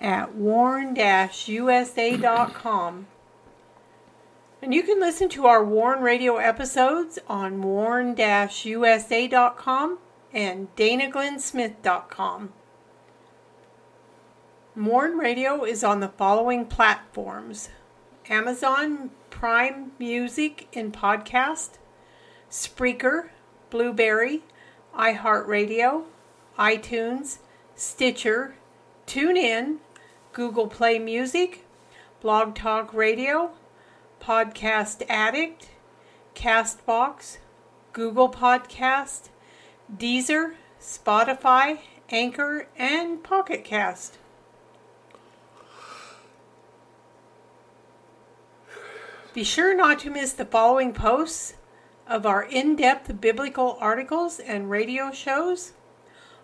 at warn-usa.com. And you can listen to our Warn Radio episodes on warn-usa.com and danaglennsmith.com. Warn Radio is on the following platforms Amazon Prime Music and podcast, Spreaker, Blubrry, iHeartRadio, iTunes, Stitcher, TuneIn, Google Play Music, Blog Talk Radio, Podcast Addict, Castbox, Google Podcast, Deezer, Spotify, Anchor, and Pocket Cast. Be sure not to miss the following posts of our in depth biblical articles and radio shows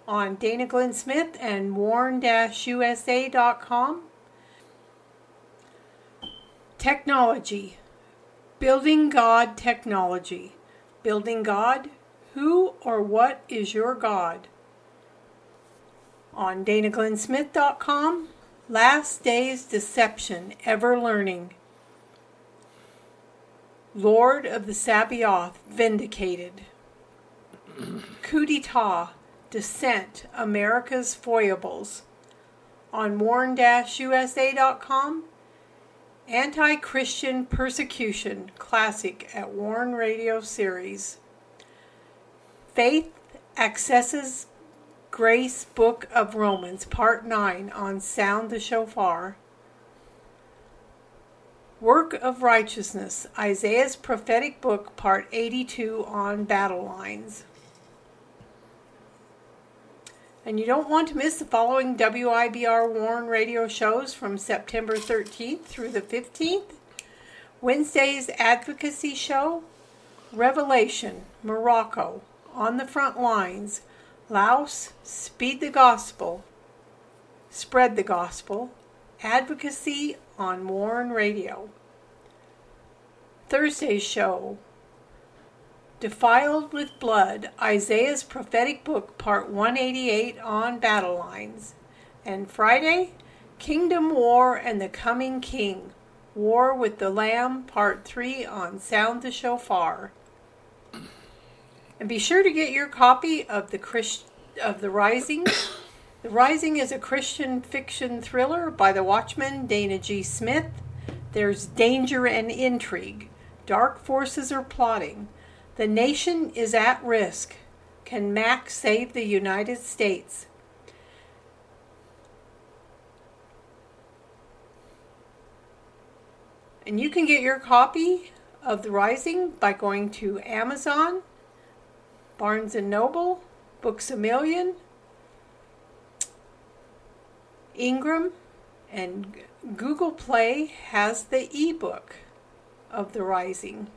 on Dana Glenn Smith and warn usa.com. Technology Building God Technology. Building God. Who or what is your God? On danaglennsmith.com. Last Days Deception Ever Learning. Lord of the Sabaoth vindicated. Coup d'etat, descent, America's foibles. On warn-usa.com. Anti-Christian Persecution Classic at Warn Radio Series. Faith Accesses Grace Book of Romans Part 9 on Sound the Shofar. Work of Righteousness, Isaiah's Prophetic Book, Part 82 on Battle Lines. And you don't want to miss the following WIBR Warn radio shows from September 13th through the 15th. Wednesday's Advocacy Show, Revelation, Morocco, On the Front Lines, Laos, Speed the Gospel, Spread the Gospel, Advocacy on Warn Radio. Thursday's show Defiled with Blood, Isaiah's Prophetic Book, Part 188 on Battle Lines. And Friday, Kingdom War and the Coming King, War with the Lamb, Part 3 on Sound the Shofar. And be sure to get your copy of the Christ- of the Rising the Rising is a Christian fiction thriller by the Watchman Dana G. Smith. There's danger and intrigue. Dark forces are plotting. The nation is at risk. Can Mac save the United States? And you can get your copy of The Rising by going to Amazon, Barnes & Noble, Books A Million, Ingram and Google Play has the ebook of The Rising.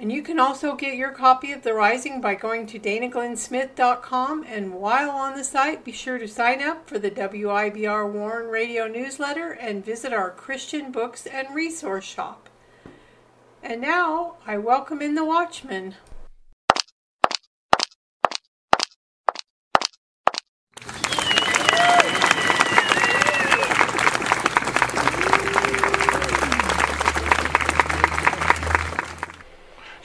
And you can also get your copy of The Rising by going to danaglennsmith.com. And while on the site, be sure to sign up for the WIBR Warn Radio newsletter and visit our Christian books and resource shop. And now I welcome in the Watchman.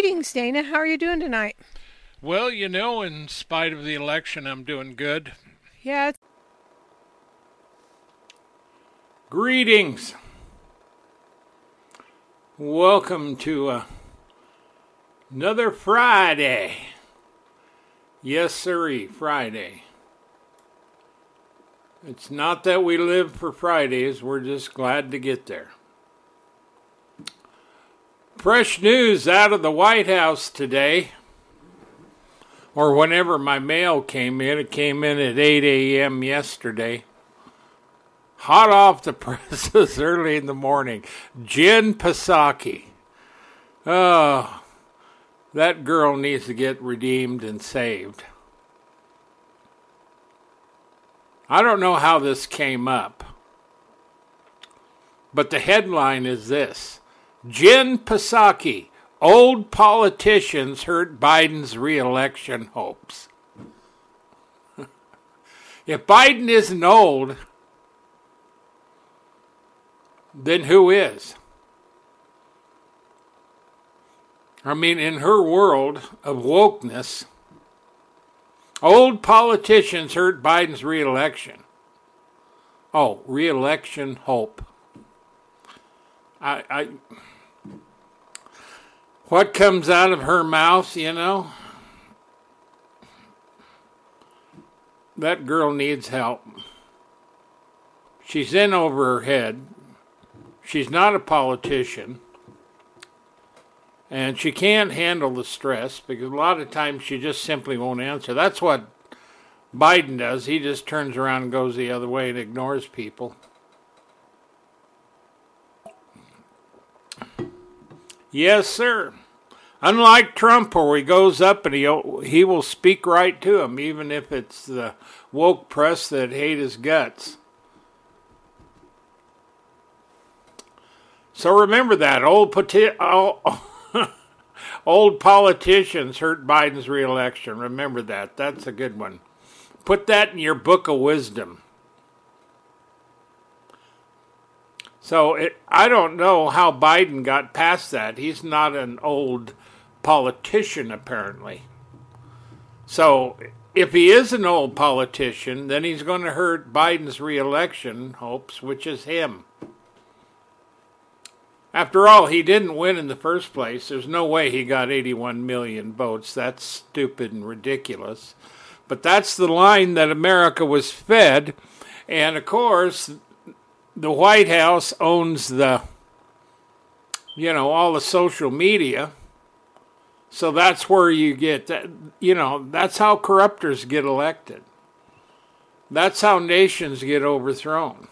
Greetings, Dana. How are you doing tonight? Well, you know, in spite of the election, I'm doing good. Yeah. Greetings. Welcome to uh, another Friday. Yes, sirree, Friday. It's not that we live for Fridays, we're just glad to get there. Fresh news out of the White House today, or whenever my mail came in. It came in at 8 a.m. yesterday. Hot off the presses early in the morning. Jen Psaki. Oh, that girl needs to get redeemed and saved. I don't know how this came up, but the headline is this Jen Psaki, old politicians hurt Biden's reelection hopes. if Biden isn't old, then who is? I mean, in her world of wokeness, old politicians hurt Biden's reelection. Oh, reelection hope. I, I, what comes out of her mouth, you know? That girl needs help. She's in over her head. She's not a politician. And she can't handle the stress because a lot of times she just simply won't answer. That's what Biden does. He just turns around and goes the other way and ignores people. Yes, sir. Unlike Trump, where he goes up and he he will speak right to him, even if it's the woke press that hate his guts. So remember that old old politicians hurt Biden's reelection. Remember that. That's a good one. Put that in your book of wisdom. So it, I don't know how Biden got past that. He's not an old politician, apparently. So if he is an old politician, then he's going to hurt Biden's reelection hopes, which is him. After all, he didn't win in the first place. There's no way he got 81 million votes. That's stupid and ridiculous. But that's the line that America was fed. And of course, the White House owns the, you know, all the social media. So that's where you get that, you know, that's how corruptors get elected. That's how nations get overthrown.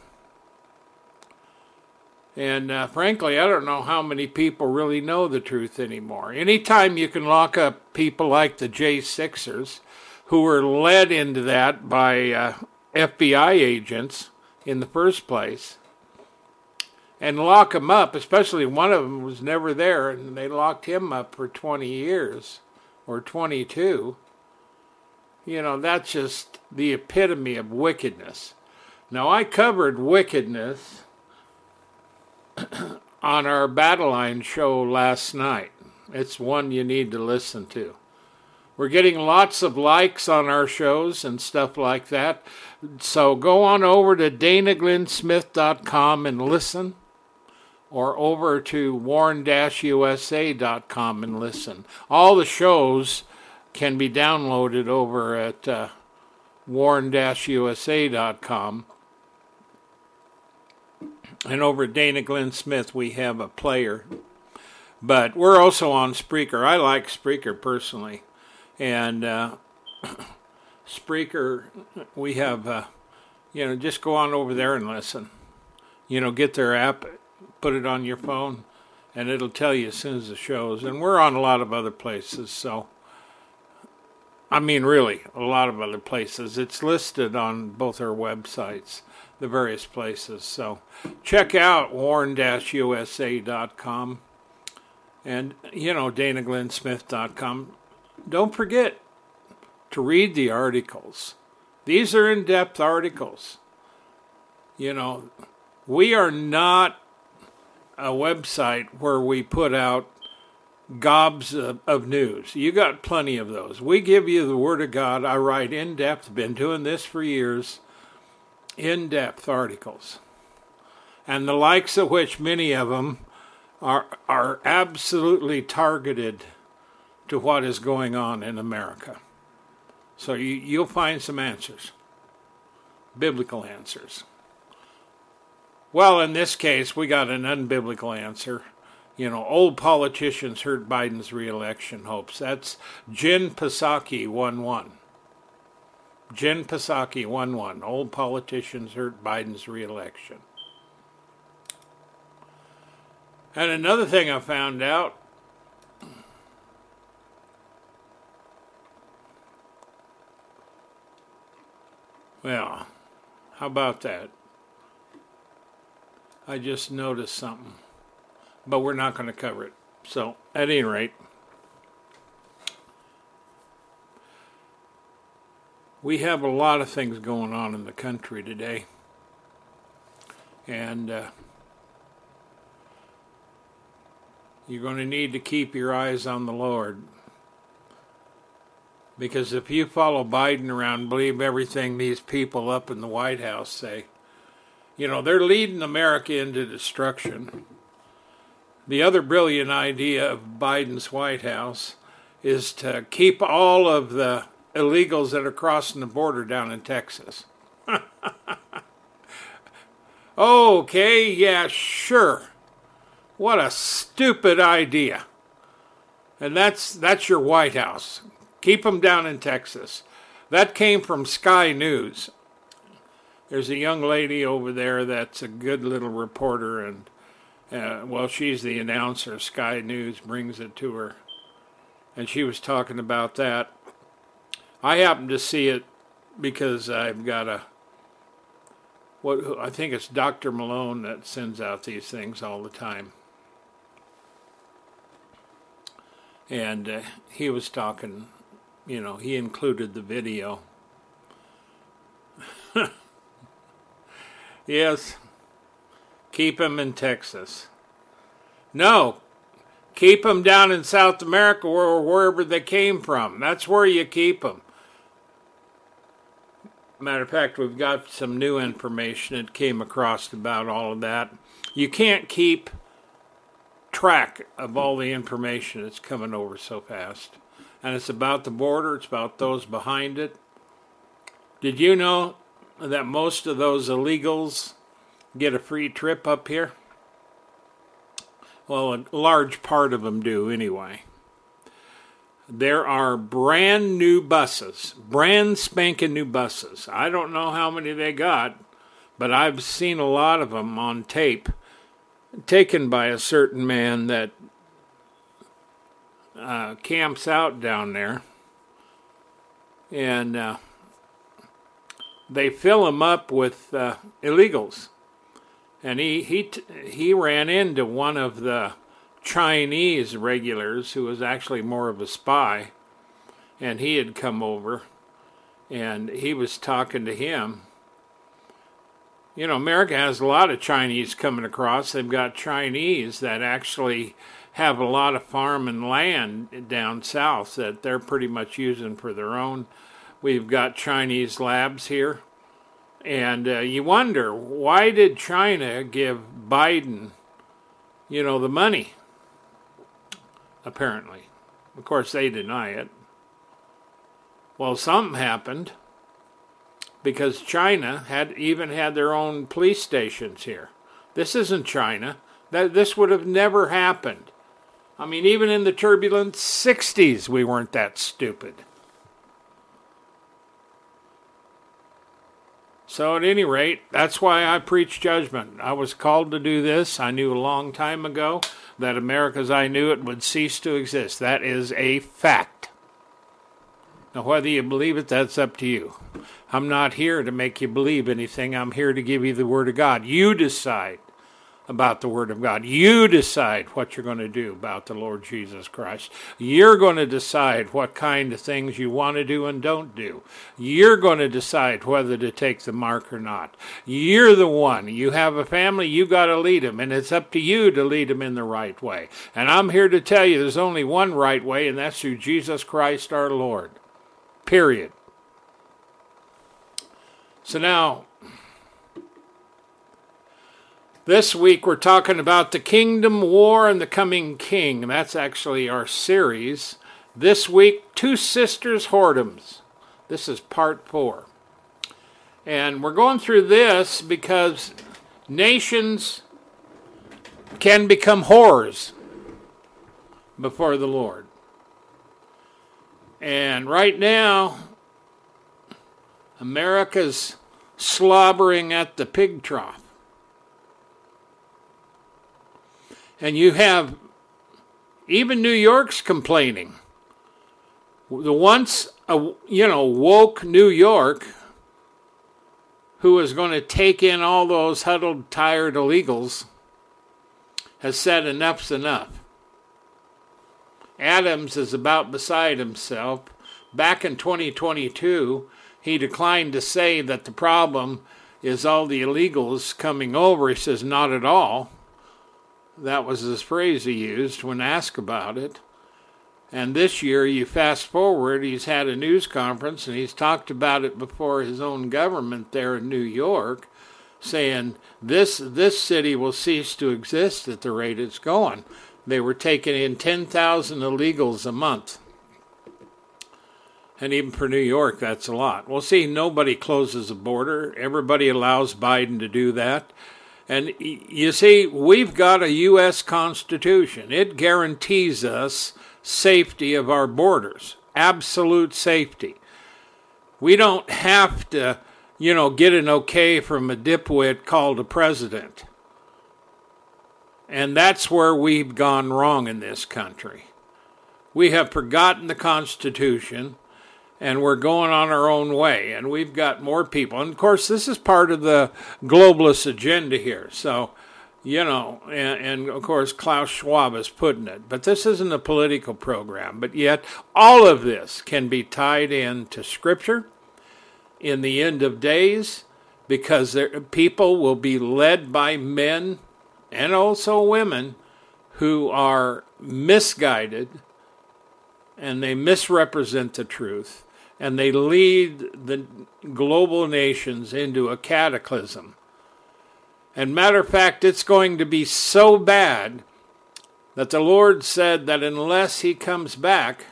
And uh, frankly, I don't know how many people really know the truth anymore. Anytime you can lock up people like the J6ers, who were led into that by uh, FBI agents, in the first place and lock him up, especially one of them was never there, and they locked him up for 20 years or 22. You know, that's just the epitome of wickedness. Now, I covered wickedness on our Battle Line show last night. It's one you need to listen to. We're getting lots of likes on our shows and stuff like that. So go on over to danaglennsmith.com and listen, or over to warn-usa.com and listen. All the shows can be downloaded over at uh, warn-usa.com. And over Dana Glenn Smith, we have a player. But we're also on Spreaker. I like Spreaker personally and uh, Spreaker, we have, uh, you know, just go on over there and listen. You know, get their app, put it on your phone, and it'll tell you as soon as the show's. And we're on a lot of other places, so. I mean, really, a lot of other places. It's listed on both our websites, the various places. So check out warn-usa.com and, you know, danaglennsmith.com don't forget to read the articles. These are in depth articles. You know, we are not a website where we put out gobs of, of news. You got plenty of those. We give you the Word of God. I write in depth, been doing this for years, in depth articles. And the likes of which many of them are, are absolutely targeted to what is going on in America. So you, you'll find some answers, biblical answers. Well, in this case, we got an unbiblical answer you know, old politicians hurt Biden's reelection hopes. That's Jen Psaki 1 1. Jen Psaki 1 1. Old politicians hurt Biden's reelection. And another thing I found out well, how about that? I just noticed something but we're not going to cover it. So, at any rate, we have a lot of things going on in the country today. And uh, you're going to need to keep your eyes on the Lord. Because if you follow Biden around, believe everything these people up in the White House say, you know, they're leading America into destruction. The other brilliant idea of Biden's White House is to keep all of the illegals that are crossing the border down in Texas. okay, yeah, sure. What a stupid idea. And that's that's your White House. Keep them down in Texas. That came from Sky News. There's a young lady over there that's a good little reporter and uh, well, she's the announcer. Sky News brings it to her. And she was talking about that. I happened to see it because I've got a what I think it's Dr. Malone that sends out these things all the time. And uh, he was talking, you know, he included the video. Yes, Keep them in Texas. No, keep them down in South America or wherever they came from. That's where you keep them. Matter of fact, we've got some new information that came across about all of that. You can't keep track of all the information that's coming over so fast. And it's about the border, it's about those behind it. Did you know that most of those illegals get a free trip up here? Well, a large part of them do anyway. There are brand new buses, brand spanking new buses. I don't know how many they got, but I've seen a lot of them on tape taken by a certain man that uh, camps out down there. And uh, they fill them up with uh, illegals and he he he ran into one of the Chinese regulars who was actually more of a spy, and he had come over, and he was talking to him. You know, America has a lot of Chinese coming across. They've got Chinese that actually have a lot of farm and land down south that they're pretty much using for their own. We've got Chinese labs here and uh, you wonder why did China give Biden, you know, the money? Apparently, of course they deny it. Well, something happened because China had even had their own police stations here. This isn't China. That this would have never happened. I mean, even in the turbulent 60s, we weren't that stupid. So, at any rate, that's why I preach judgment. I was called to do this. I knew a long time ago that America as I knew it would cease to exist. That is a fact. Now, whether you believe it, that's up to you. I'm not here to make you believe anything. I'm here to give you the Word of God. You decide. About the Word of God. You decide what you're going to do about the Lord Jesus Christ. You're going to decide what kind of things you want to do and don't do. You're going to decide whether to take the mark or not. You're the one. You have a family, you got to lead them, and it's up to you to lead them in the right way. And I'm here to tell you there's only one right way, and that's through Jesus Christ our Lord. Period. So now, this week we're talking about the Kingdom War and the Coming King. That's actually our series. This week, Two Sisters Whoredoms. This is part four. And we're going through this because nations can become whores before the Lord. And right now, America's slobbering at the pig trough. And you have even New York's complaining. The once, uh, you know, woke New York, who was going to take in all those huddled, tired illegals, has said enough's enough. Adams is about beside himself. Back in 2022, he declined to say that the problem is all the illegals coming over. He says, not at all. That was his phrase he used when asked about it. And this year, you fast forward, he's had a news conference and he's talked about it before his own government there in New York, saying this this city will cease to exist at the rate it's going. They were taking in 10,000 illegals a month. And even for New York, that's a lot. Well, see, nobody closes the border. Everybody allows Biden to do that. And you see, we've got a U.S. Constitution. It guarantees us safety of our borders, absolute safety. We don't have to, you know, get an okay from a dipwit called a president. And that's where we've gone wrong in this country. We have forgotten the Constitution and we're going on our own way. And we've got more people. And of course, this is part of the globalist agenda here. So, you know, and, and, of course, Klaus Schwab is putting it. But this isn't a political program. But yet, all of this can be tied into Scripture in the end of days because there, people will be led by men and also women who are misguided and they misrepresent the truth and they lead the global nations into a cataclysm. And matter of fact, it's going to be so bad that the Lord said that unless He comes back,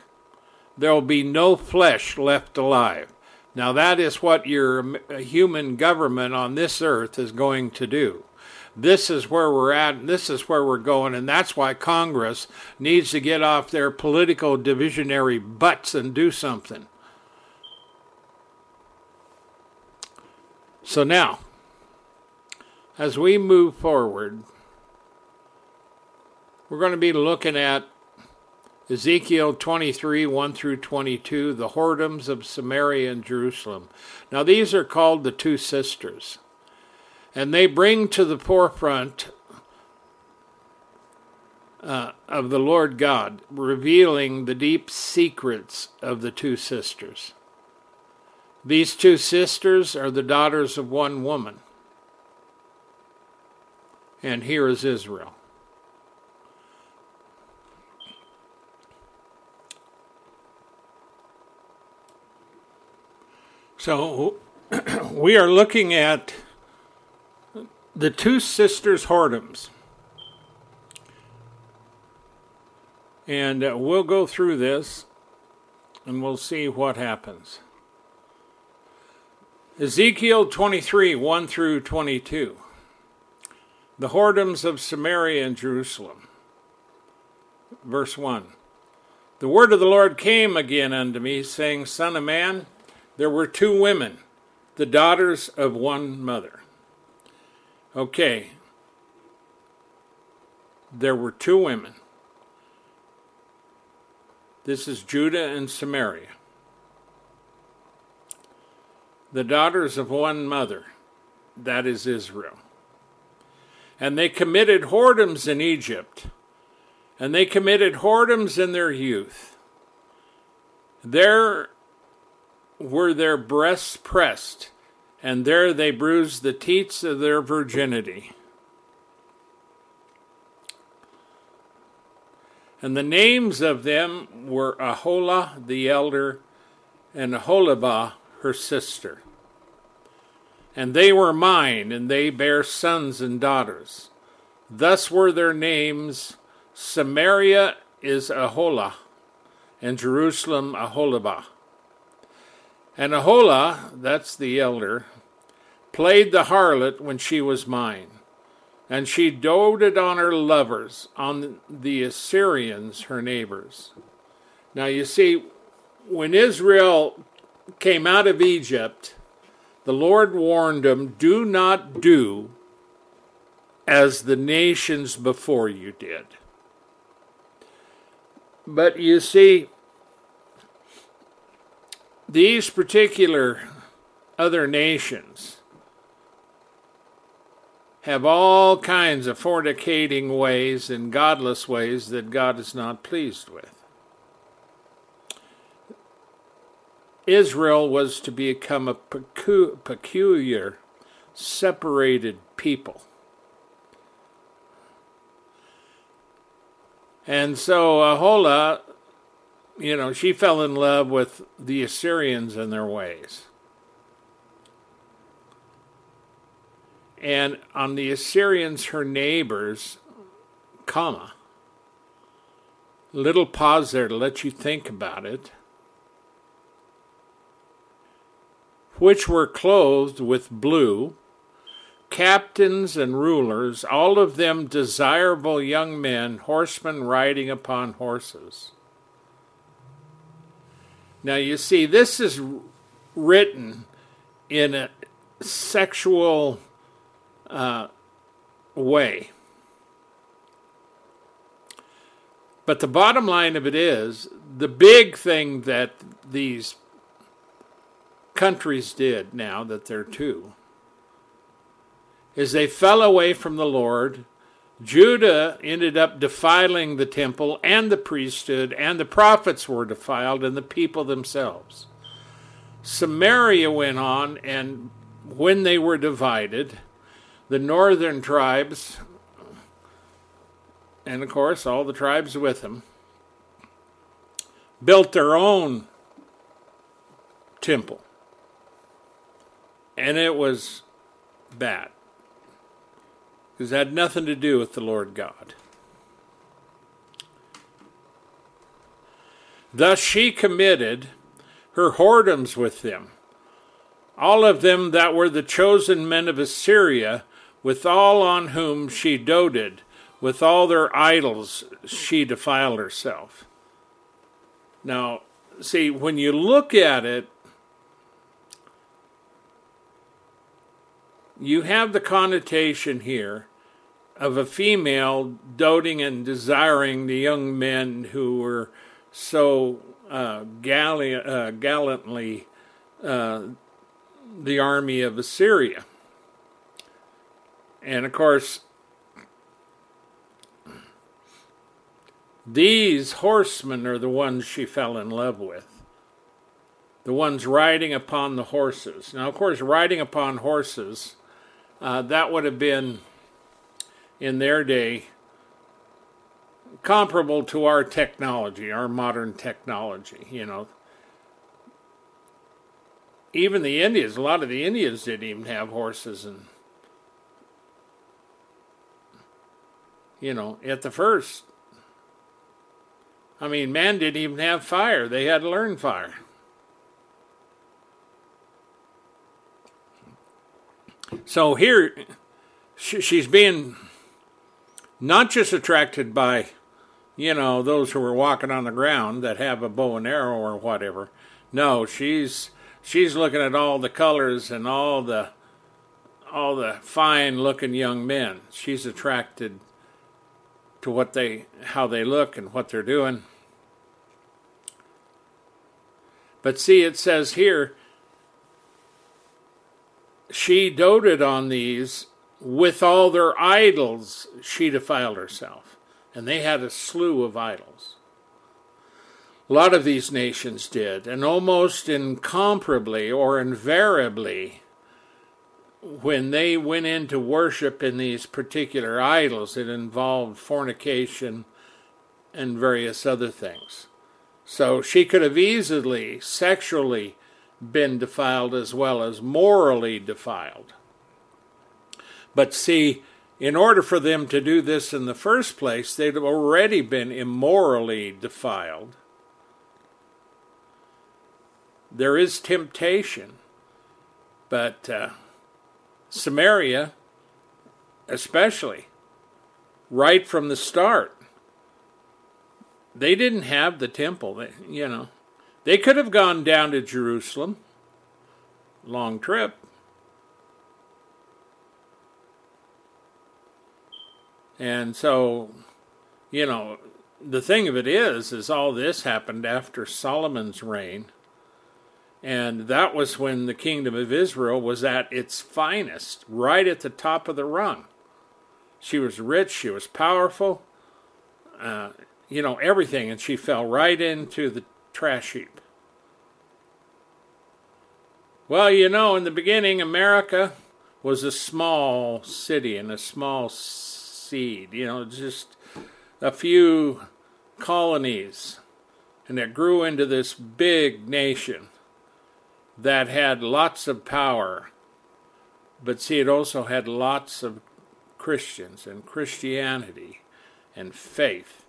there will be no flesh left alive. Now, that is what your human government on this earth is going to do. This is where we're at, this is where we're going, and that's why Congress needs to get off their political divisionary butts and do something. So now, as we move forward, we're going to be looking at Ezekiel 23 1 through 22, the whoredoms of Samaria and Jerusalem. Now, these are called the two sisters, and they bring to the forefront uh, of the Lord God, revealing the deep secrets of the two sisters. These two sisters are the daughters of one woman. And here is Israel. So we are looking at the two sisters' whoredoms. And uh, we'll go through this and we'll see what happens. Ezekiel 23 1 through 22. The whoredoms of Samaria and Jerusalem. Verse 1. The word of the Lord came again unto me, saying, Son of man, there were two women, the daughters of one mother. Okay. There were two women. This is Judah and Samaria the daughters of one mother, that is Israel. And they committed whoredoms in Egypt, and they committed whoredoms in their youth. There were their breasts pressed, and there they bruised the teats of their virginity. And the names of them were Aholah the elder, and Aholibah her sister. And they were mine, and they bare sons and daughters. Thus were their names Samaria is Aholah, and Jerusalem Aholibah. And Aholah, that's the elder, played the harlot when she was mine. And she doted on her lovers, on the Assyrians, her neighbors. Now you see, when Israel came out of Egypt, the Lord warned them do not do as the nations before you did. But you see, these particular other nations have all kinds of fornicating ways and godless ways that God is not pleased with. Israel was to become a peculiar, separated people. And so Aholah you know, she fell in love with the Assyrians and their ways. And on the Assyrians, her neighbors, comma, little pause there to let you think about it, which were clothed with blue, captains and rulers, all of them desirable young men, horsemen riding upon horses. Now, you see, this is written in a sexual uh, way. But the bottom line of it is the big thing that these countries did now that they're two is they fell away from the Lord Judah ended up defiling the temple and the priesthood, and the prophets were defiled, and the people themselves. Samaria went on, and when they were divided, the northern tribes, and of course all the tribes with them, built their own temple. And it was bad because it had nothing to do with the Lord God. Thus she committed her whoredoms with them, all of them that were the chosen men of Assyria, with all on whom she doted, with all their idols she defiled herself. Now, see, when you look at it, you have the connotation here of a female doting and desiring the young men who were so uh, galli- uh, gallantly uh, the army of Assyria. And of course, these horsemen are the ones she fell in love with. The ones riding upon the horses. Now, of course, riding upon horses uh, that would have been in their day comparable to our technology, our modern technology, you know. Even the Indians, a lot of the Indians didn't even have horses and you know, at the first I mean, man didn't even have fire. They had to learn fire. So here, she's being not just attracted by, you know, those who are walking on the ground that have a bow and arrow or whatever. No, she's she's looking at all the colors and all the all the fine looking young men. She's attracted to what they how they look and what they're doing. But see it says here she doted on these with all their idols, she defiled herself. And they had a slew of idols. A lot of these nations did, and almost incomparably or invariably, when they went into worship in these particular idols, it involved fornication and various other things. So she could have easily sexually been defiled as well as morally defiled. But see, in order for them to do this in the first place, they'd already been immorally defiled. There is temptation, but uh, Samaria, especially, right from the start, they didn't have the temple. They, you know, they could have gone down to Jerusalem, long trip. And so, you know, the thing of it is, is all this happened after Solomon's reign. And that was when the kingdom of Israel was at its finest, right at the top of the rung. She was rich, she was powerful, uh, you know, everything, and she fell right into the trash heap. Well, you know, in the beginning, America was a small city and a small seed, you know, just a few colonies. And it grew into this big nation that had lots of power. But see, it also had lots of Christians and Christianity and faith.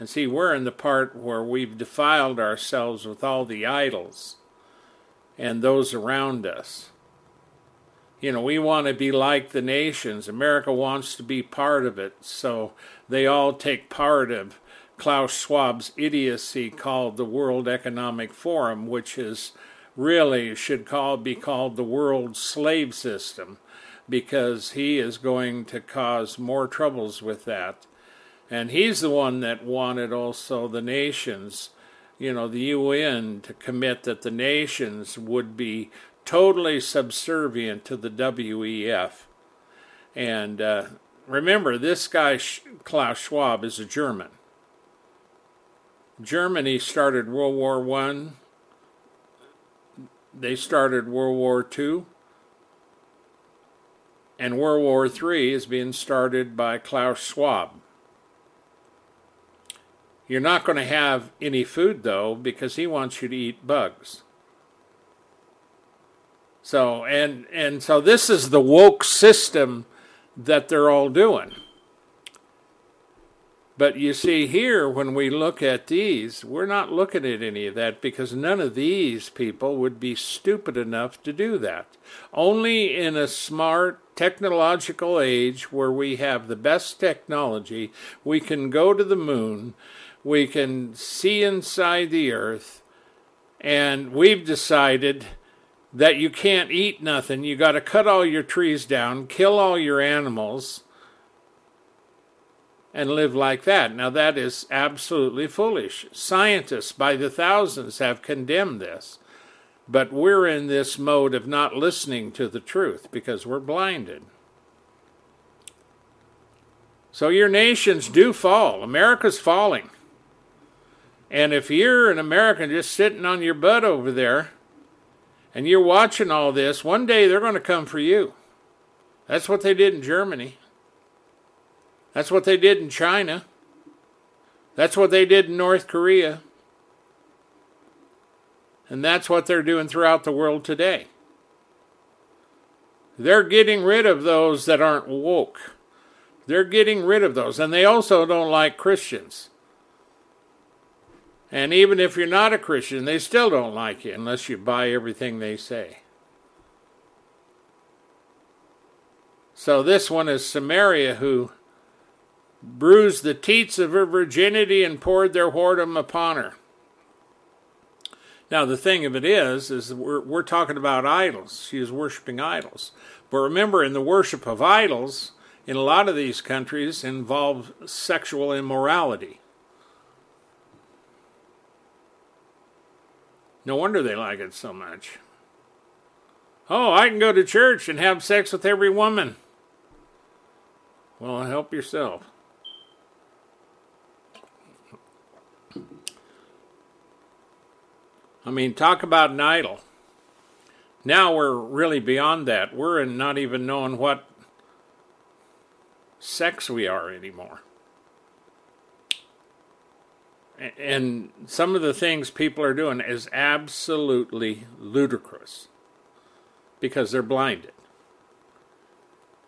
And see, we're in the part where we've defiled ourselves with all the idols and those around us. You know, we want to be like the nations. America wants to be part of it, so they all take part of Klaus Schwab's idiocy called the World Economic Forum, which is really should call be called the world slave system because he is going to cause more troubles with that and he's the one that wanted also the nations, you know, the UN to commit that the nations would be totally subservient to the WEF. And uh, remember, this guy, Klaus Schwab, is a German. Germany started World War One. They started World War Two. And World War Three is being started by Klaus Schwab. You're not going to have any food though because he wants you to eat bugs. So and and so this is the woke system that they're all doing. But you see here when we look at these, we're not looking at any of that because none of these people would be stupid enough to do that. Only in a smart technological age where we have the best technology, we can go to the moon we can see inside the earth, and we've decided that you can't eat nothing. You got to cut all your trees down, kill all your animals, and live like that. Now, that is absolutely foolish. Scientists by the thousands have condemned this, but we're in this mode of not listening to the truth because we're blinded. So, your nations do fall. America's falling. And if you're an American just sitting on your butt over there and you're watching all this, one day they're going to come for you. That's what they did in Germany. That's what they did in China. That's what they did in North Korea. And that's what they're doing throughout the world today. They're getting rid of those that aren't woke. They're getting rid of those. And they also don't like Christians. And even if you're not a Christian, they still don't like you unless you buy everything they say. So this one is Samaria who bruised the teats of her virginity and poured their whoredom upon her. Now the thing of it is, is we're, we're talking about idols. She is worshiping idols. But remember, in the worship of idols, in a lot of these countries, involves sexual immorality. No wonder they like it so much. Oh, I can go to church and have sex with every woman. Well, help yourself. I mean, talk about an idol. Now we're really beyond that. We're in not even knowing what sex we are anymore. And some of the things people are doing is absolutely ludicrous because they're blinded.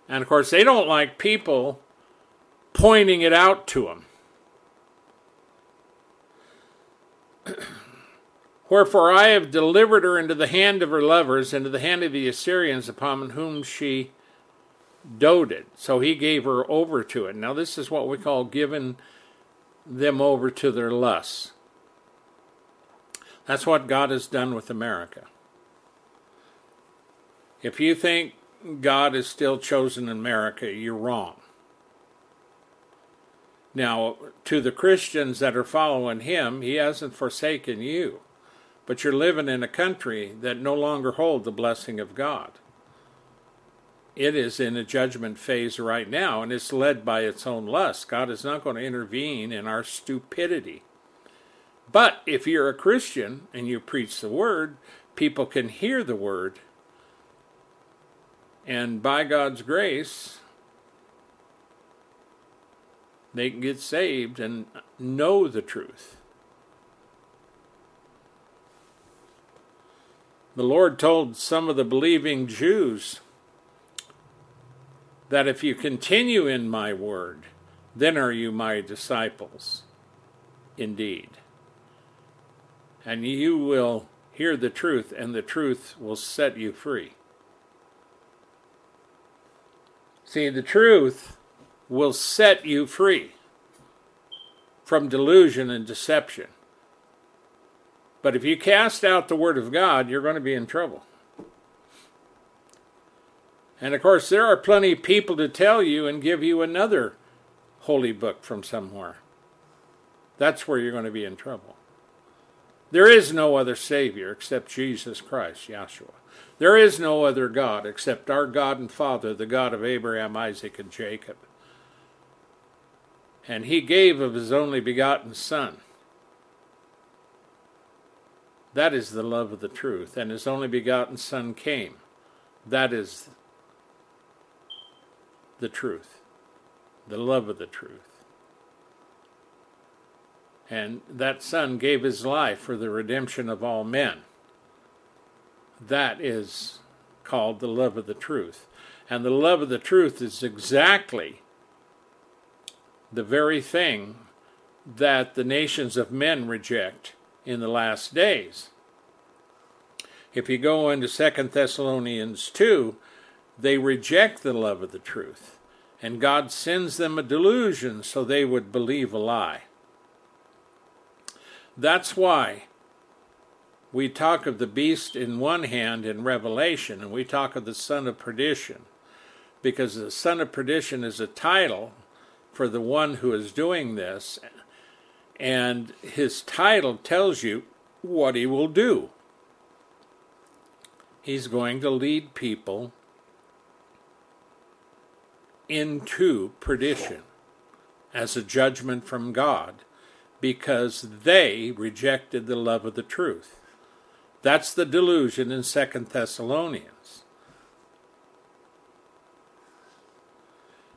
And of course, they don't like people pointing it out to them. Wherefore I have delivered her into the hand of her lovers, into the hand of the Assyrians, upon whom she doted. So he gave her over to it. Now, this is what we call giving them over to their lusts. That's what God has done with America. If you think God is still chosen America, you're wrong. Now, to the Christians that are following him, he hasn't forsaken you but you're living in a country that no longer hold the blessing of God. It is in a judgment phase right now, and it's led by its own lust. God is not going to intervene in our stupidity. But if you're a Christian and you preach the word, people can hear the word, and by God's grace, they can get saved and know the truth. The Lord told some of the believing Jews that if you continue in my word, then are you my disciples indeed. And you will hear the truth, and the truth will set you free. See, the truth will set you free from delusion and deception. But if you cast out the Word of God, you're going to be in trouble. And of course, there are plenty of people to tell you and give you another holy book from somewhere. That's where you're going to be in trouble. There is no other Savior except Jesus Christ, Yahshua. There is no other God except our God and Father, the God of Abraham, Isaac, and Jacob. And He gave of His only begotten Son that is the love of the truth. And his only begotten Son came. That is the truth, the love of the truth. And that Son gave his life for the redemption of all men. That is called the love of the truth. And the love of the truth is exactly the very thing that the nations of men reject in the last days. If you go into Second Thessalonians 2, they reject the love of the truth, and God sends them a delusion so they would believe a lie. That's why we talk of the beast in one hand in Revelation, and we talk of the son of perdition, because the son of perdition is a title for the one who is doing this, and his title tells you what he will do. He's going to lead people into perdition as a judgment from God because they rejected the love of the truth. That's the delusion in Second Thessalonians.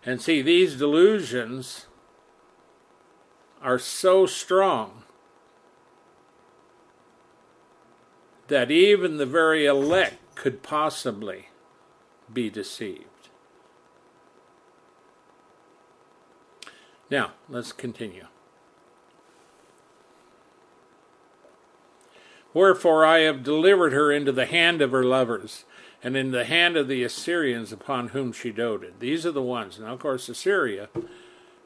And see, these delusions are so strong that even the very elect could possibly be deceived. Now, let's continue. Wherefore I have delivered her into the hand of her lovers, and in the hand of the Assyrians upon whom she doted. These are the ones. Now, of course, Assyria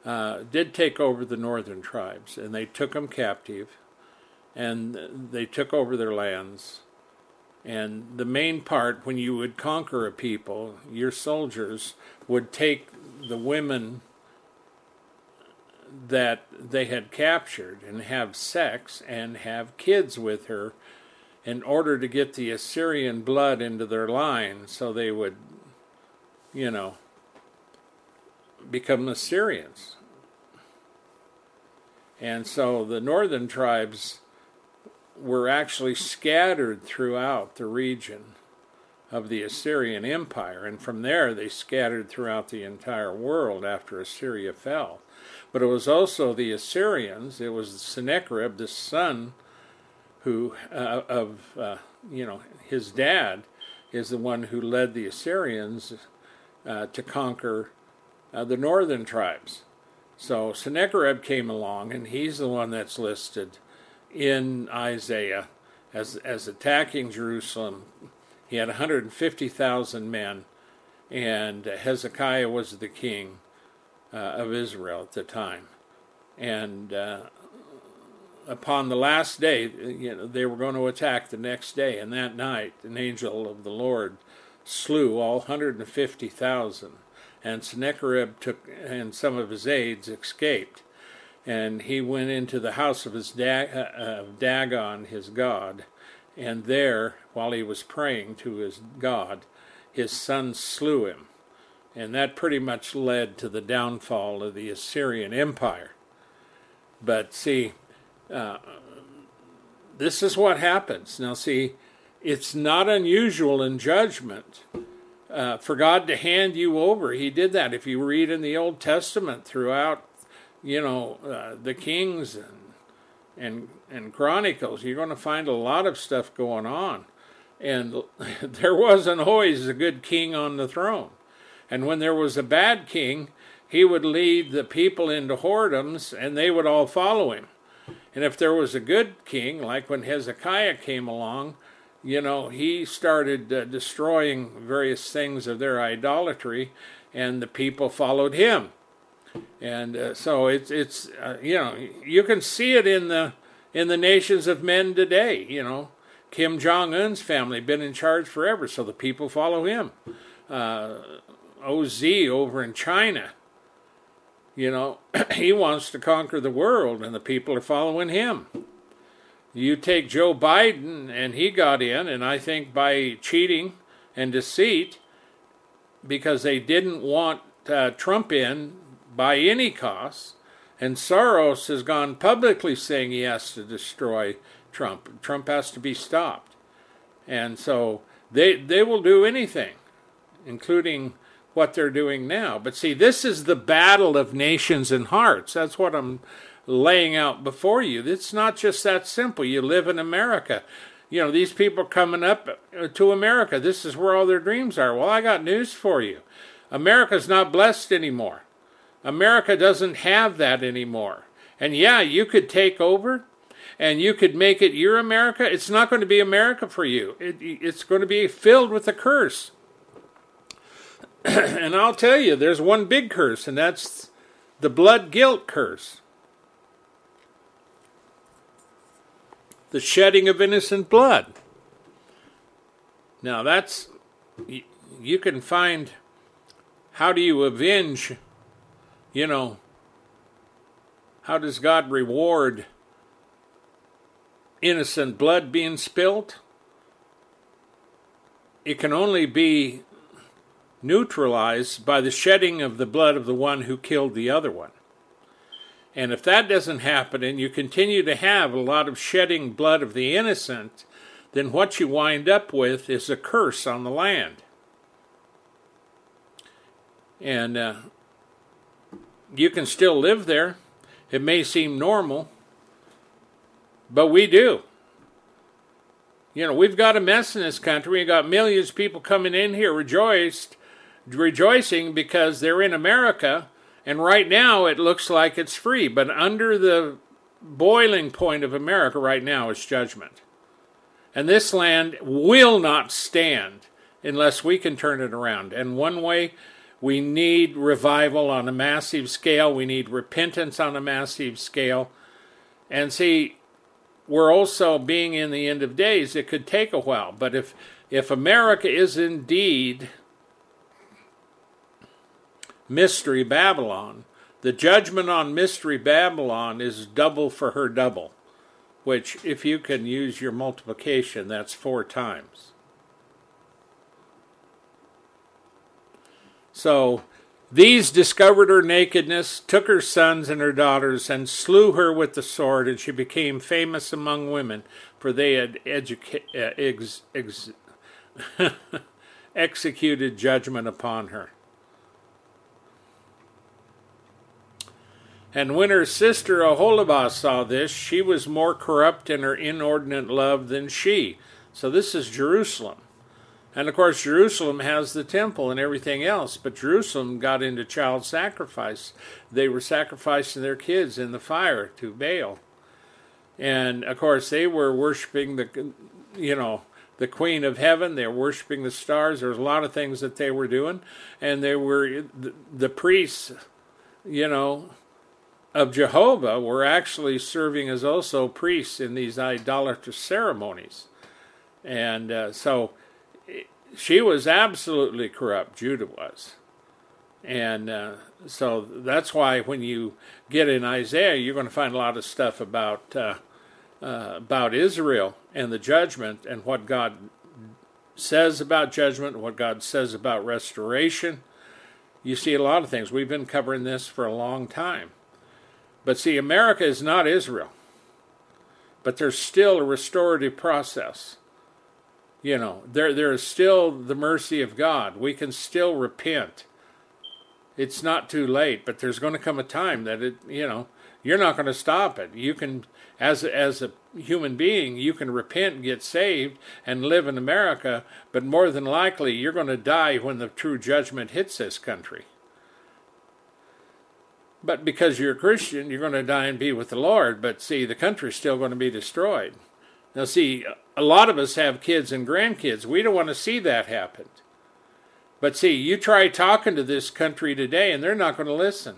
uh, did take over the northern tribes, and they took them captive, and they took over their lands. And the main part, when you would conquer a people, your soldiers would take the women that they had captured and have sex and have kids with her in order to get the Assyrian blood into their line so they would, you know, become Assyrians. And so the northern tribes were actually scattered throughout the region of the Assyrian Empire, and from there they scattered throughout the entire world after Assyria fell. But it was also the Assyrians, it was Sennacherib, the son who uh, of uh, you know his dad is the one who led the Assyrians uh, to conquer uh, the northern tribes. So Sennacherib came along, and he's the one that's listed in Isaiah as as attacking Jerusalem. He had 150,000 men, and Hezekiah was the king uh, of Israel at the time. And uh, upon the last day, you know, they were going to attack the next day, and that night, an angel of the Lord slew all 150,000. And Sennacherib took, and some of his aides escaped and he went into the house of his Dag- uh, Dagon, his god, and there, while he was praying to his god, his son slew him, and that pretty much led to the downfall of the Assyrian Empire. But see, uh, this is what happens. Now, see, it's not unusual in judgment uh, for God to hand you over. He did that. If you read in the Old Testament throughout you know, uh, the Kings and and and Chronicles, you're going to find a lot of stuff going on. And there wasn't always a good king on the throne. And when there was a bad king, he would lead the people into whoredoms and they would all follow him. And if there was a good king, like when Hezekiah came along, you know, he started uh, destroying various things of their idolatry and the people followed him and uh, so it's it's uh, you know you can see it in the in the nations of men today. You know, Kim Jong Un's family been in charge forever, so the people follow him. Uh, Oz over in China, you know, he wants to conquer the world, and the people are following him. You take Joe Biden, and he got in, and I think by cheating and deceit, because they didn't want uh, Trump in by any cost. And Soros has gone publicly saying he has to destroy Trump. Trump has to be stopped. And so they they will do anything, including what they're doing now. But see, this is the battle of nations and hearts. That's what I'm laying out before you. It's not just that simple. You live in America. You know, these people coming up uh, to America. This is where all their dreams are. Well, I got news for you. America's not blessed anymore. America doesn't have that anymore. And yeah, you could take over and you could make it your America. It's not going to be America for you, it, it's going to be filled with a curse. and I'll tell you, there's one big curse, and that's the blood guilt curse. The shedding of innocent blood. Now, that's, you can find how do you avenge you know, how does God reward innocent blood being spilt? It can only be neutralized by the shedding of the blood of the one who killed the other one. And if that doesn't happen and you continue to have a lot of shedding blood of the innocent, then what you wind up with is a curse on the land. And uh, you can still live there. It may seem normal, but we do. You know, we've got a mess in this country. We've got millions of people coming in here rejoiced, rejoicing because they're in America, and right now it looks like it's free. But under the boiling point of America right now is judgment. And this land will not stand unless we can turn it around. And one way we need revival on a massive scale. We need repentance on a massive scale. And see, we're also being in the end of days. It could take a while. But if, if America is indeed Mystery Babylon, the judgment on Mystery Babylon is double for her double which, if you can use your multiplication, that's four times. So these discovered her nakedness, took her sons and her daughters, and slew her with the sword, and she became famous among women, for they had educa- uh, ex- ex- executed judgment upon her. And when her sister Aholibah saw this, she was more corrupt in her inordinate love than she. So this is Jerusalem. And of course, Jerusalem has the temple and everything else, but Jerusalem got into child sacrifice. They were sacrificing their kids in the fire to Baal. And of course, they were worshiping the, you know, the Queen of Heaven. They were worshiping the stars. There was a lot of things that they were doing. And they were, the, the priests, you know, of Jehovah were actually serving as also priests in these idolatrous ceremonies. And uh, so, she was absolutely corrupt. Judah was, and uh, so that's why when you get in Isaiah, you're going to find a lot of stuff about uh, uh, about Israel and the judgment and what God says about judgment, what God says about restoration. You see a lot of things. We've been covering this for a long time. But see, America is not Israel. But there's still a restorative process you know, there there is still the mercy of God. We can still repent. It's not too late, but there's going to come a time that it, you know, you're not going to stop it. You can as as a human being, you can repent, get saved and live in America, but more than likely you're going to die when the true judgment hits this country. But because you're a Christian, you're going to die and be with the Lord, but see, the country's still going to be destroyed. Now, see, a lot of us have kids and grandkids. We don't want to see that happen. But see, you try talking to this country today, and they're not going to listen.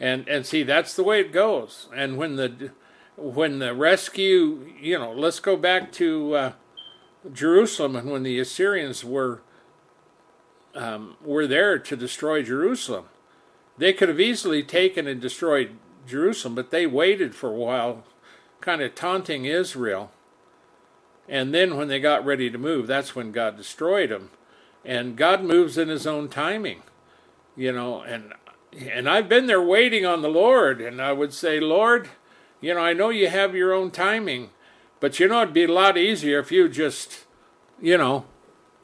And and see, that's the way it goes. And when the when the rescue, you know, let's go back to uh, Jerusalem, and when the Assyrians were um, were there to destroy Jerusalem, they could have easily taken and destroyed Jerusalem, but they waited for a while kind of taunting Israel. And then when they got ready to move, that's when God destroyed them. And God moves in his own timing. You know, and and I've been there waiting on the Lord and I would say, "Lord, you know, I know you have your own timing, but you know it'd be a lot easier if you just, you know,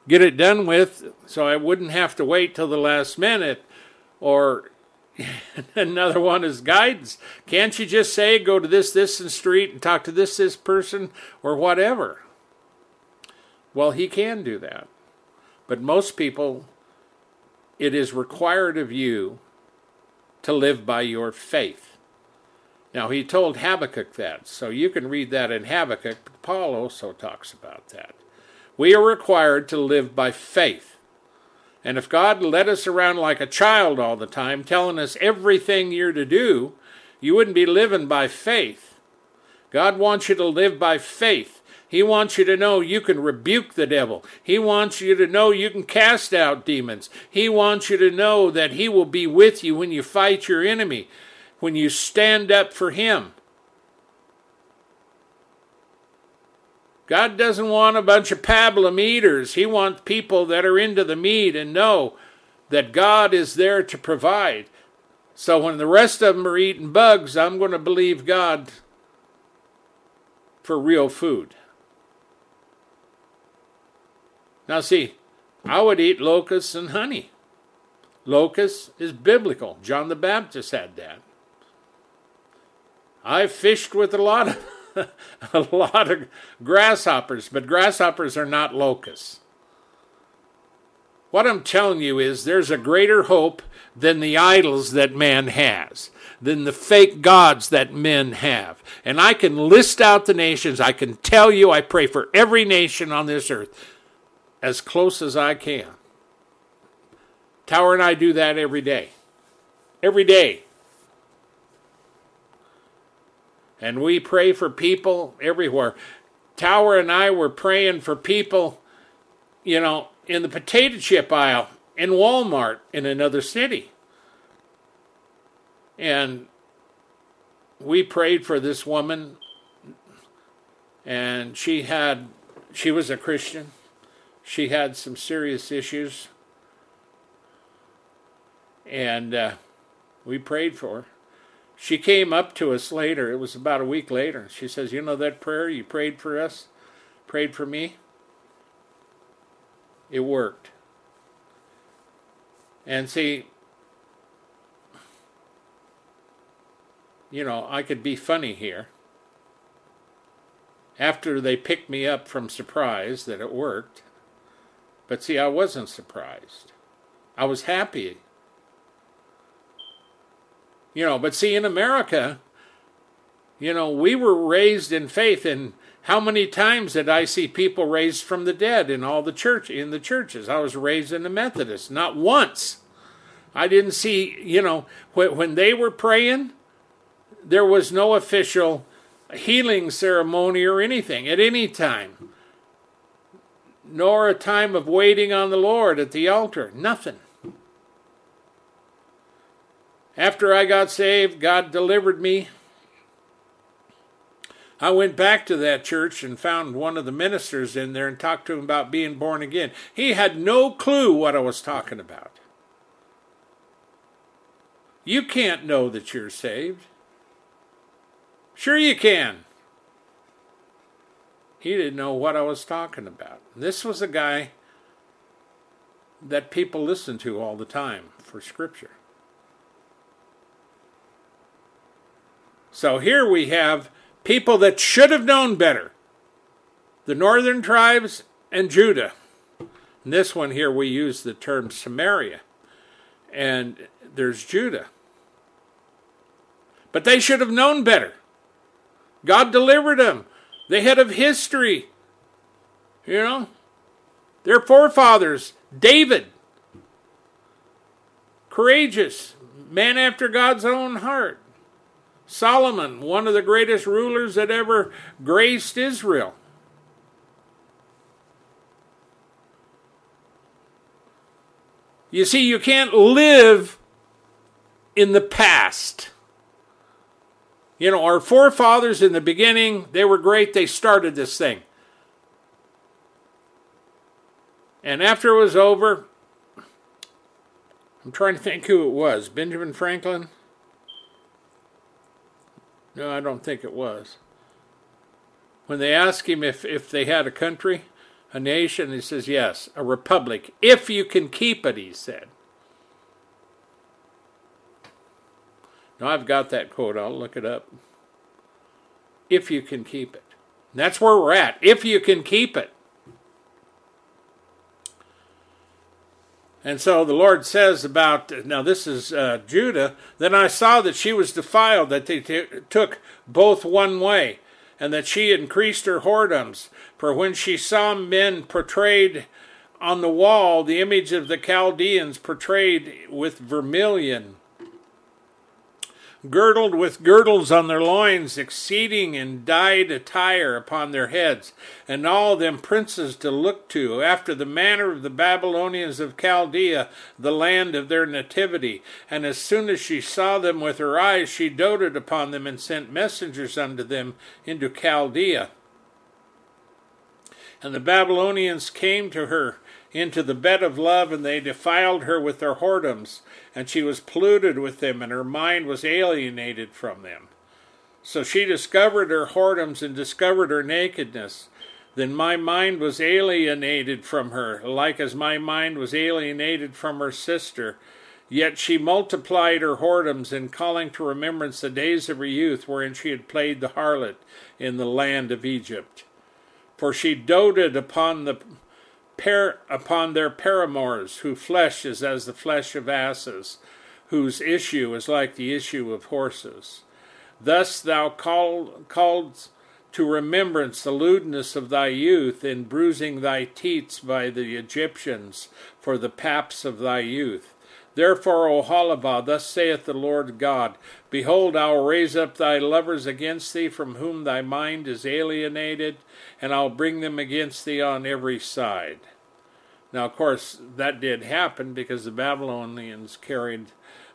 get it done with so I wouldn't have to wait till the last minute or Another one is guidance. Can't you just say, go to this, this, and street and talk to this, this person or whatever? Well, he can do that. But most people, it is required of you to live by your faith. Now, he told Habakkuk that, so you can read that in Habakkuk, but Paul also talks about that. We are required to live by faith. And if God led us around like a child all the time, telling us everything you're to do, you wouldn't be living by faith. God wants you to live by faith. He wants you to know you can rebuke the devil. He wants you to know you can cast out demons. He wants you to know that He will be with you when you fight your enemy, when you stand up for Him. God doesn't want a bunch of pablum eaters. He wants people that are into the meat and know that God is there to provide. So when the rest of them are eating bugs, I'm going to believe God for real food. Now, see, I would eat locusts and honey. Locusts is biblical. John the Baptist had that. I fished with a lot of a lot of grasshoppers, but grasshoppers are not locusts. What I'm telling you is there's a greater hope than the idols that man has, than the fake gods that men have. And I can list out the nations. I can tell you, I pray for every nation on this earth as close as I can. Tower and I do that every day. Every day. And we pray for people everywhere. Tower and I were praying for people, you know, in the potato chip aisle in Walmart in another city. And we prayed for this woman, and she had, she was a Christian. She had some serious issues, and uh, we prayed for her. She came up to us later. It was about a week later. She says, "You know that prayer you prayed for us, prayed for me. It worked." And see, you know, I could be funny here. After they picked me up from surprise that it worked, but see, I wasn't surprised. I was happy. You know, but see, in America, you know, we were raised in faith, and how many times did I see people raised from the dead in all the church in the churches? I was raised in the Methodist, not once. I didn't see, you know, when they were praying, there was no official healing ceremony or anything at any time, nor a time of waiting on the Lord at the altar. Nothing. After I got saved, God delivered me. I went back to that church and found one of the ministers in there and talked to him about being born again. He had no clue what I was talking about. You can't know that you're saved. Sure, you can. He didn't know what I was talking about. This was a guy that people listen to all the time for scripture. So here we have people that should have known better the northern tribes and Judah. In this one here, we use the term Samaria. And there's Judah. But they should have known better. God delivered them. They had of history. You know? Their forefathers, David, courageous, man after God's own heart. Solomon, one of the greatest rulers that ever graced Israel. You see, you can't live in the past. You know, our forefathers in the beginning, they were great. They started this thing. And after it was over, I'm trying to think who it was. Benjamin Franklin? No, I don't think it was. When they asked him if, if they had a country, a nation, he says, yes, a republic, if you can keep it, he said. Now, I've got that quote, I'll look it up. If you can keep it. And that's where we're at, if you can keep it. And so the Lord says about, now this is uh, Judah, then I saw that she was defiled, that they t- took both one way, and that she increased her whoredoms. For when she saw men portrayed on the wall, the image of the Chaldeans portrayed with vermilion, girdled with girdles on their loins, exceeding in dyed attire upon their heads, and all them princes to look to, after the manner of the Babylonians of Chaldea, the land of their nativity. And as soon as she saw them with her eyes, she doted upon them, and sent messengers unto them into Chaldea. And the Babylonians came to her into the bed of love, and they defiled her with their whoredoms, and she was polluted with them, and her mind was alienated from them. So she discovered her whoredoms and discovered her nakedness. Then my mind was alienated from her, like as my mind was alienated from her sister. Yet she multiplied her whoredoms in calling to remembrance the days of her youth wherein she had played the harlot in the land of Egypt. For she doted upon the par- upon their paramours, whose flesh is as the flesh of asses, whose issue is like the issue of horses. Thus thou call, called to remembrance the lewdness of thy youth in bruising thy teats by the Egyptians for the paps of thy youth. Therefore, O Aholibah, thus saith the Lord God Behold, I will raise up thy lovers against thee, from whom thy mind is alienated, and I'll bring them against thee on every side. Now, of course, that did happen because the Babylonians carried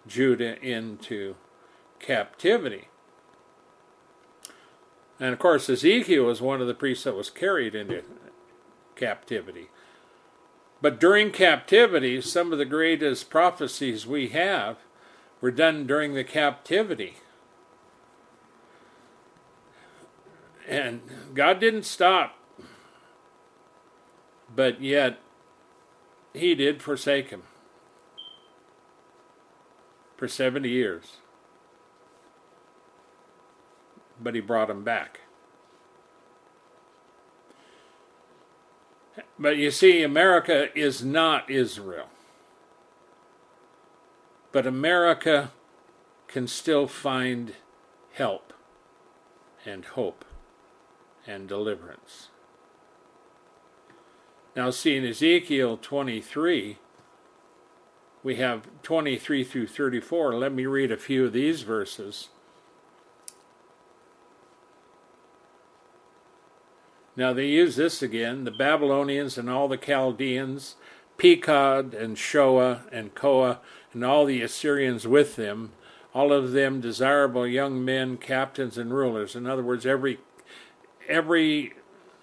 Judah into captivity. And of course, Ezekiel was one of the priests that was carried into captivity. But during captivity, some of the greatest prophecies we have were done during the captivity. And God didn't stop, but yet he did forsake him for 70 years. But he brought him back. But you see, America is not Israel. But America can still find help and hope and deliverance. Now, see, in Ezekiel 23, we have 23 through 34. Let me read a few of these verses. Now they use this again the Babylonians and all the Chaldeans, Pekod and Shoa and Koa, and all the Assyrians with them, all of them desirable young men, captains, and rulers. In other words, every every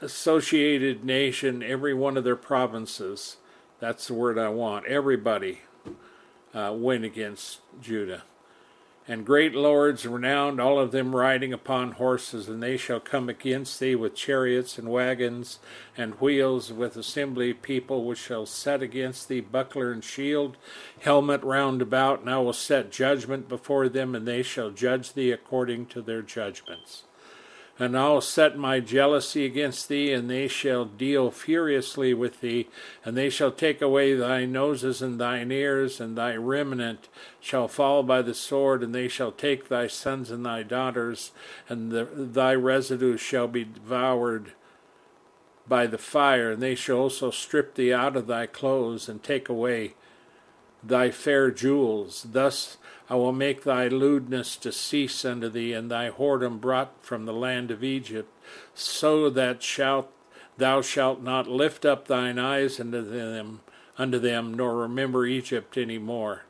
associated nation, every one of their provinces, that's the word I want, everybody uh, went against Judah and great lords renowned, all of them riding upon horses, and they shall come against thee with chariots and wagons and wheels, with assembly people which shall set against thee buckler and shield, helmet round about, and I will set judgment before them, and they shall judge thee according to their judgments. And I'll set my jealousy against thee, and they shall deal furiously with thee, and they shall take away thy noses and thine ears, and thy remnant shall fall by the sword, and they shall take thy sons and thy daughters, and the, thy residue shall be devoured by the fire, and they shall also strip thee out of thy clothes, and take away thy fair jewels. Thus I will make thy lewdness to cease unto thee, and thy whoredom brought from the land of Egypt, so that shalt thou shalt not lift up thine eyes unto them, unto them, nor remember Egypt any more.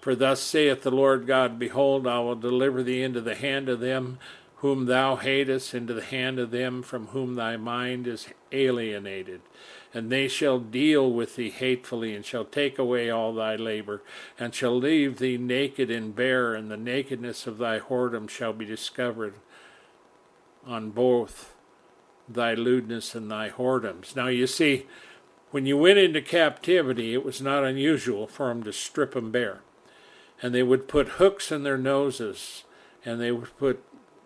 For thus saith the Lord God, Behold, I will deliver thee into the hand of them whom thou hatest, into the hand of them from whom thy mind is alienated and they shall deal with thee hatefully, and shall take away all thy labor, and shall leave thee naked and bare, and the nakedness of thy whoredom shall be discovered on both thy lewdness and thy whoredoms. Now you see, when you went into captivity, it was not unusual for them to strip them bare. And they would put hooks in their noses, and they would put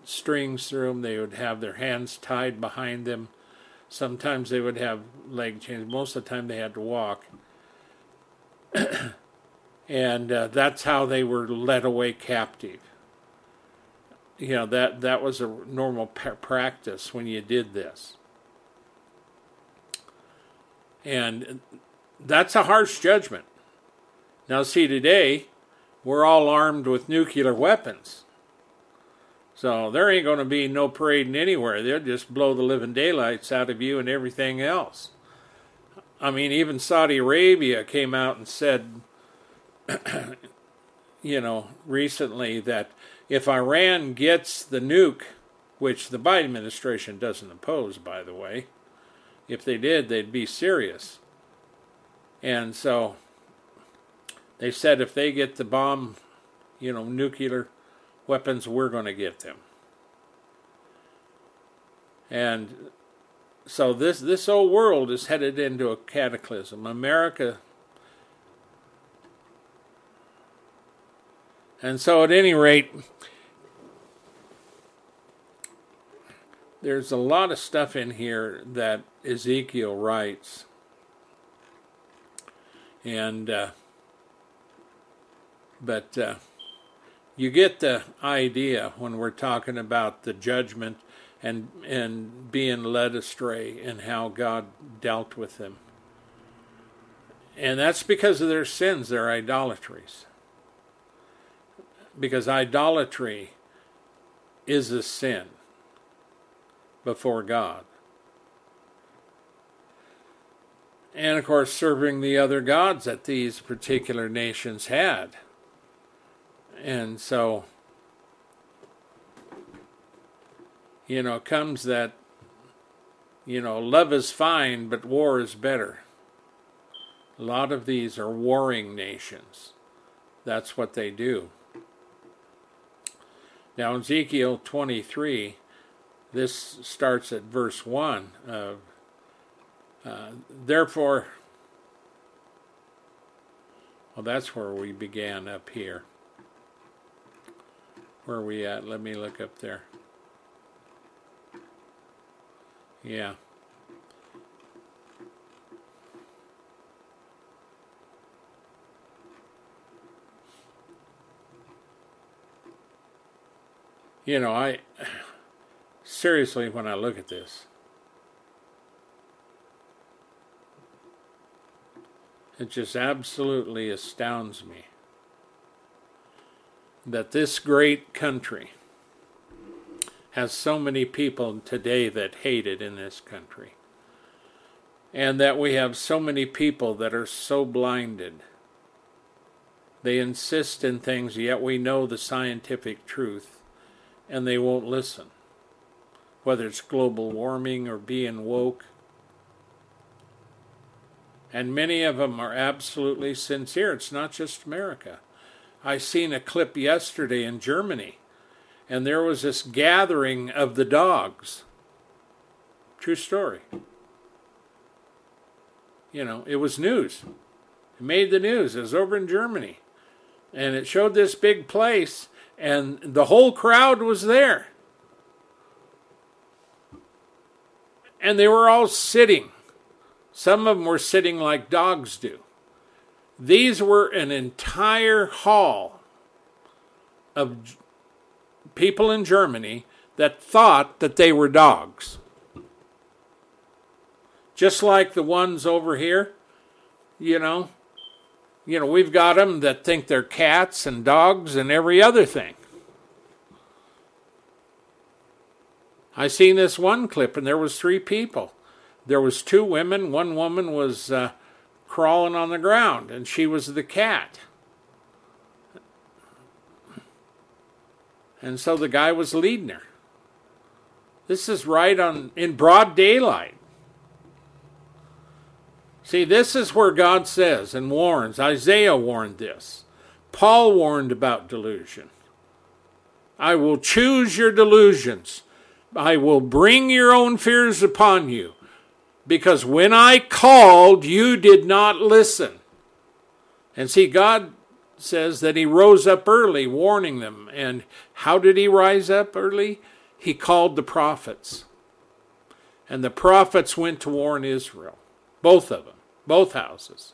strings through them. They would have their hands tied behind them Sometimes they would have leg chains. Most of the time they had to walk. and uh, that's how they were led away captive. You know, that, that was a normal pa- practice when you did this. And that's a harsh judgment. Now, see, today, we're all armed with nuclear weapons. So there ain't going to be no parading anywhere. They'll just blow the living daylights out of you and everything else. I mean, even Saudi Arabia came out and said, you know, recently that if Iran gets the nuke, which the Biden administration doesn't oppose, by the way, if they did, they'd be serious. And so they said if they get the bomb, you know, nuclear weapons, we're going to give them. And so this this whole world is headed into a cataclysm. America And so at any rate there's a lot of stuff in here that Ezekiel writes. And uh, but uh, you get the idea when we're talking about the judgment and and being led astray and how God dealt with them. And that's because of their sins, their idolatries. Because idolatry is a sin before God. And of course, serving the other gods that these particular nations had. And so, you know, comes that, you know, love is fine, but war is better. A lot of these are warring nations. That's what they do. Now, Ezekiel 23, this starts at verse 1 of, uh, therefore, well, that's where we began up here. Where are we at? Let me look up there. Yeah. You know, I seriously, when I look at this, it just absolutely astounds me that this great country has so many people today that hate it in this country. And that we have so many people that are so blinded. They insist in things, yet we know the scientific truth, and they won't listen. Whether it's global warming or being woke. And many of them are absolutely sincere. It's not just America. I seen a clip yesterday in Germany and there was this gathering of the dogs. True story. You know, it was news. It made the news. It was over in Germany. And it showed this big place, and the whole crowd was there. And they were all sitting. Some of them were sitting like dogs do. These were an entire hall of people in Germany that thought that they were dogs. Just like the ones over here, you know. You know, we've got them that think they're cats and dogs and every other thing. I seen this one clip and there was three people. There was two women, one woman was uh, crawling on the ground and she was the cat. And so the guy was leading her. This is right on in broad daylight. See, this is where God says and warns. Isaiah warned this. Paul warned about delusion. I will choose your delusions. I will bring your own fears upon you. Because when I called, you did not listen. And see, God says that he rose up early, warning them. And how did he rise up early? He called the prophets. And the prophets went to warn Israel, both of them, both houses.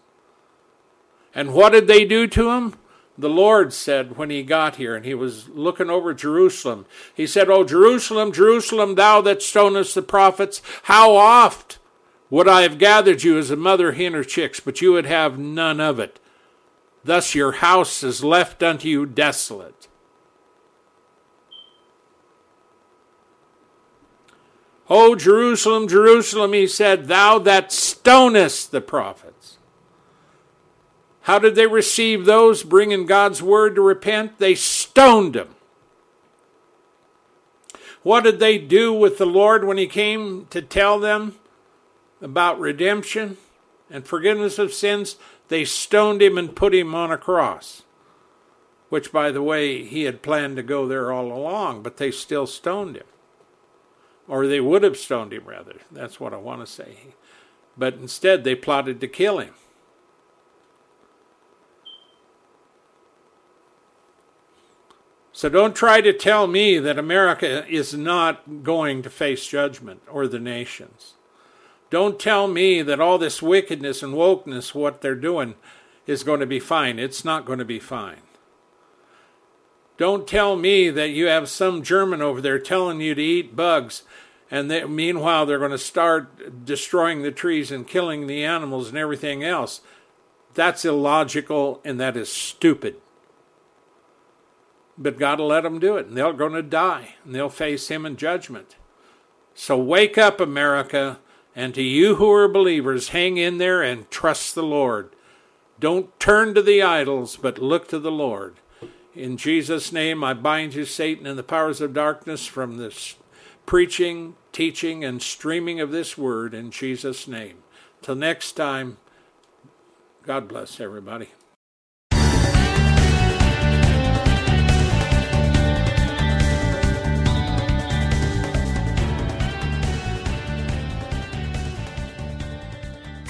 And what did they do to him? The Lord said when he got here and he was looking over Jerusalem, he said, O Jerusalem, Jerusalem, thou that stonest the prophets, how oft would I have gathered you as a mother hen her chicks, but you would have none of it. Thus your house is left unto you desolate. O Jerusalem, Jerusalem, he said, thou that stonest the prophets. How did they receive those bringing God's word to repent? They stoned them. What did they do with the Lord when he came to tell them about redemption and forgiveness of sins? they stoned him and put him on a cross. Which, by the way, he had planned to go there all along, but they still stoned him. Or they would have stoned him, rather. That's what I want to say. But instead, they plotted to kill him. So don't try to tell me that America is not going to face judgment or the nations. Don't tell me that all this wickedness and wokeness, what they're doing, is going to be fine. It's not going to be fine. Don't tell me that you have some German over there telling you to eat bugs, and that meanwhile they're going to start destroying the trees and killing the animals and everything else. That's illogical and that is stupid. But God will let them do it, and they're going to die, and they'll face Him in judgment. So wake up, America. And to you who are believers, hang in there and trust the Lord. Don't turn to the idols, but look to the Lord. In Jesus' name, I bind you, Satan, and the powers of darkness from this preaching, teaching, and streaming of this word in Jesus' name. Till next time, God bless everybody.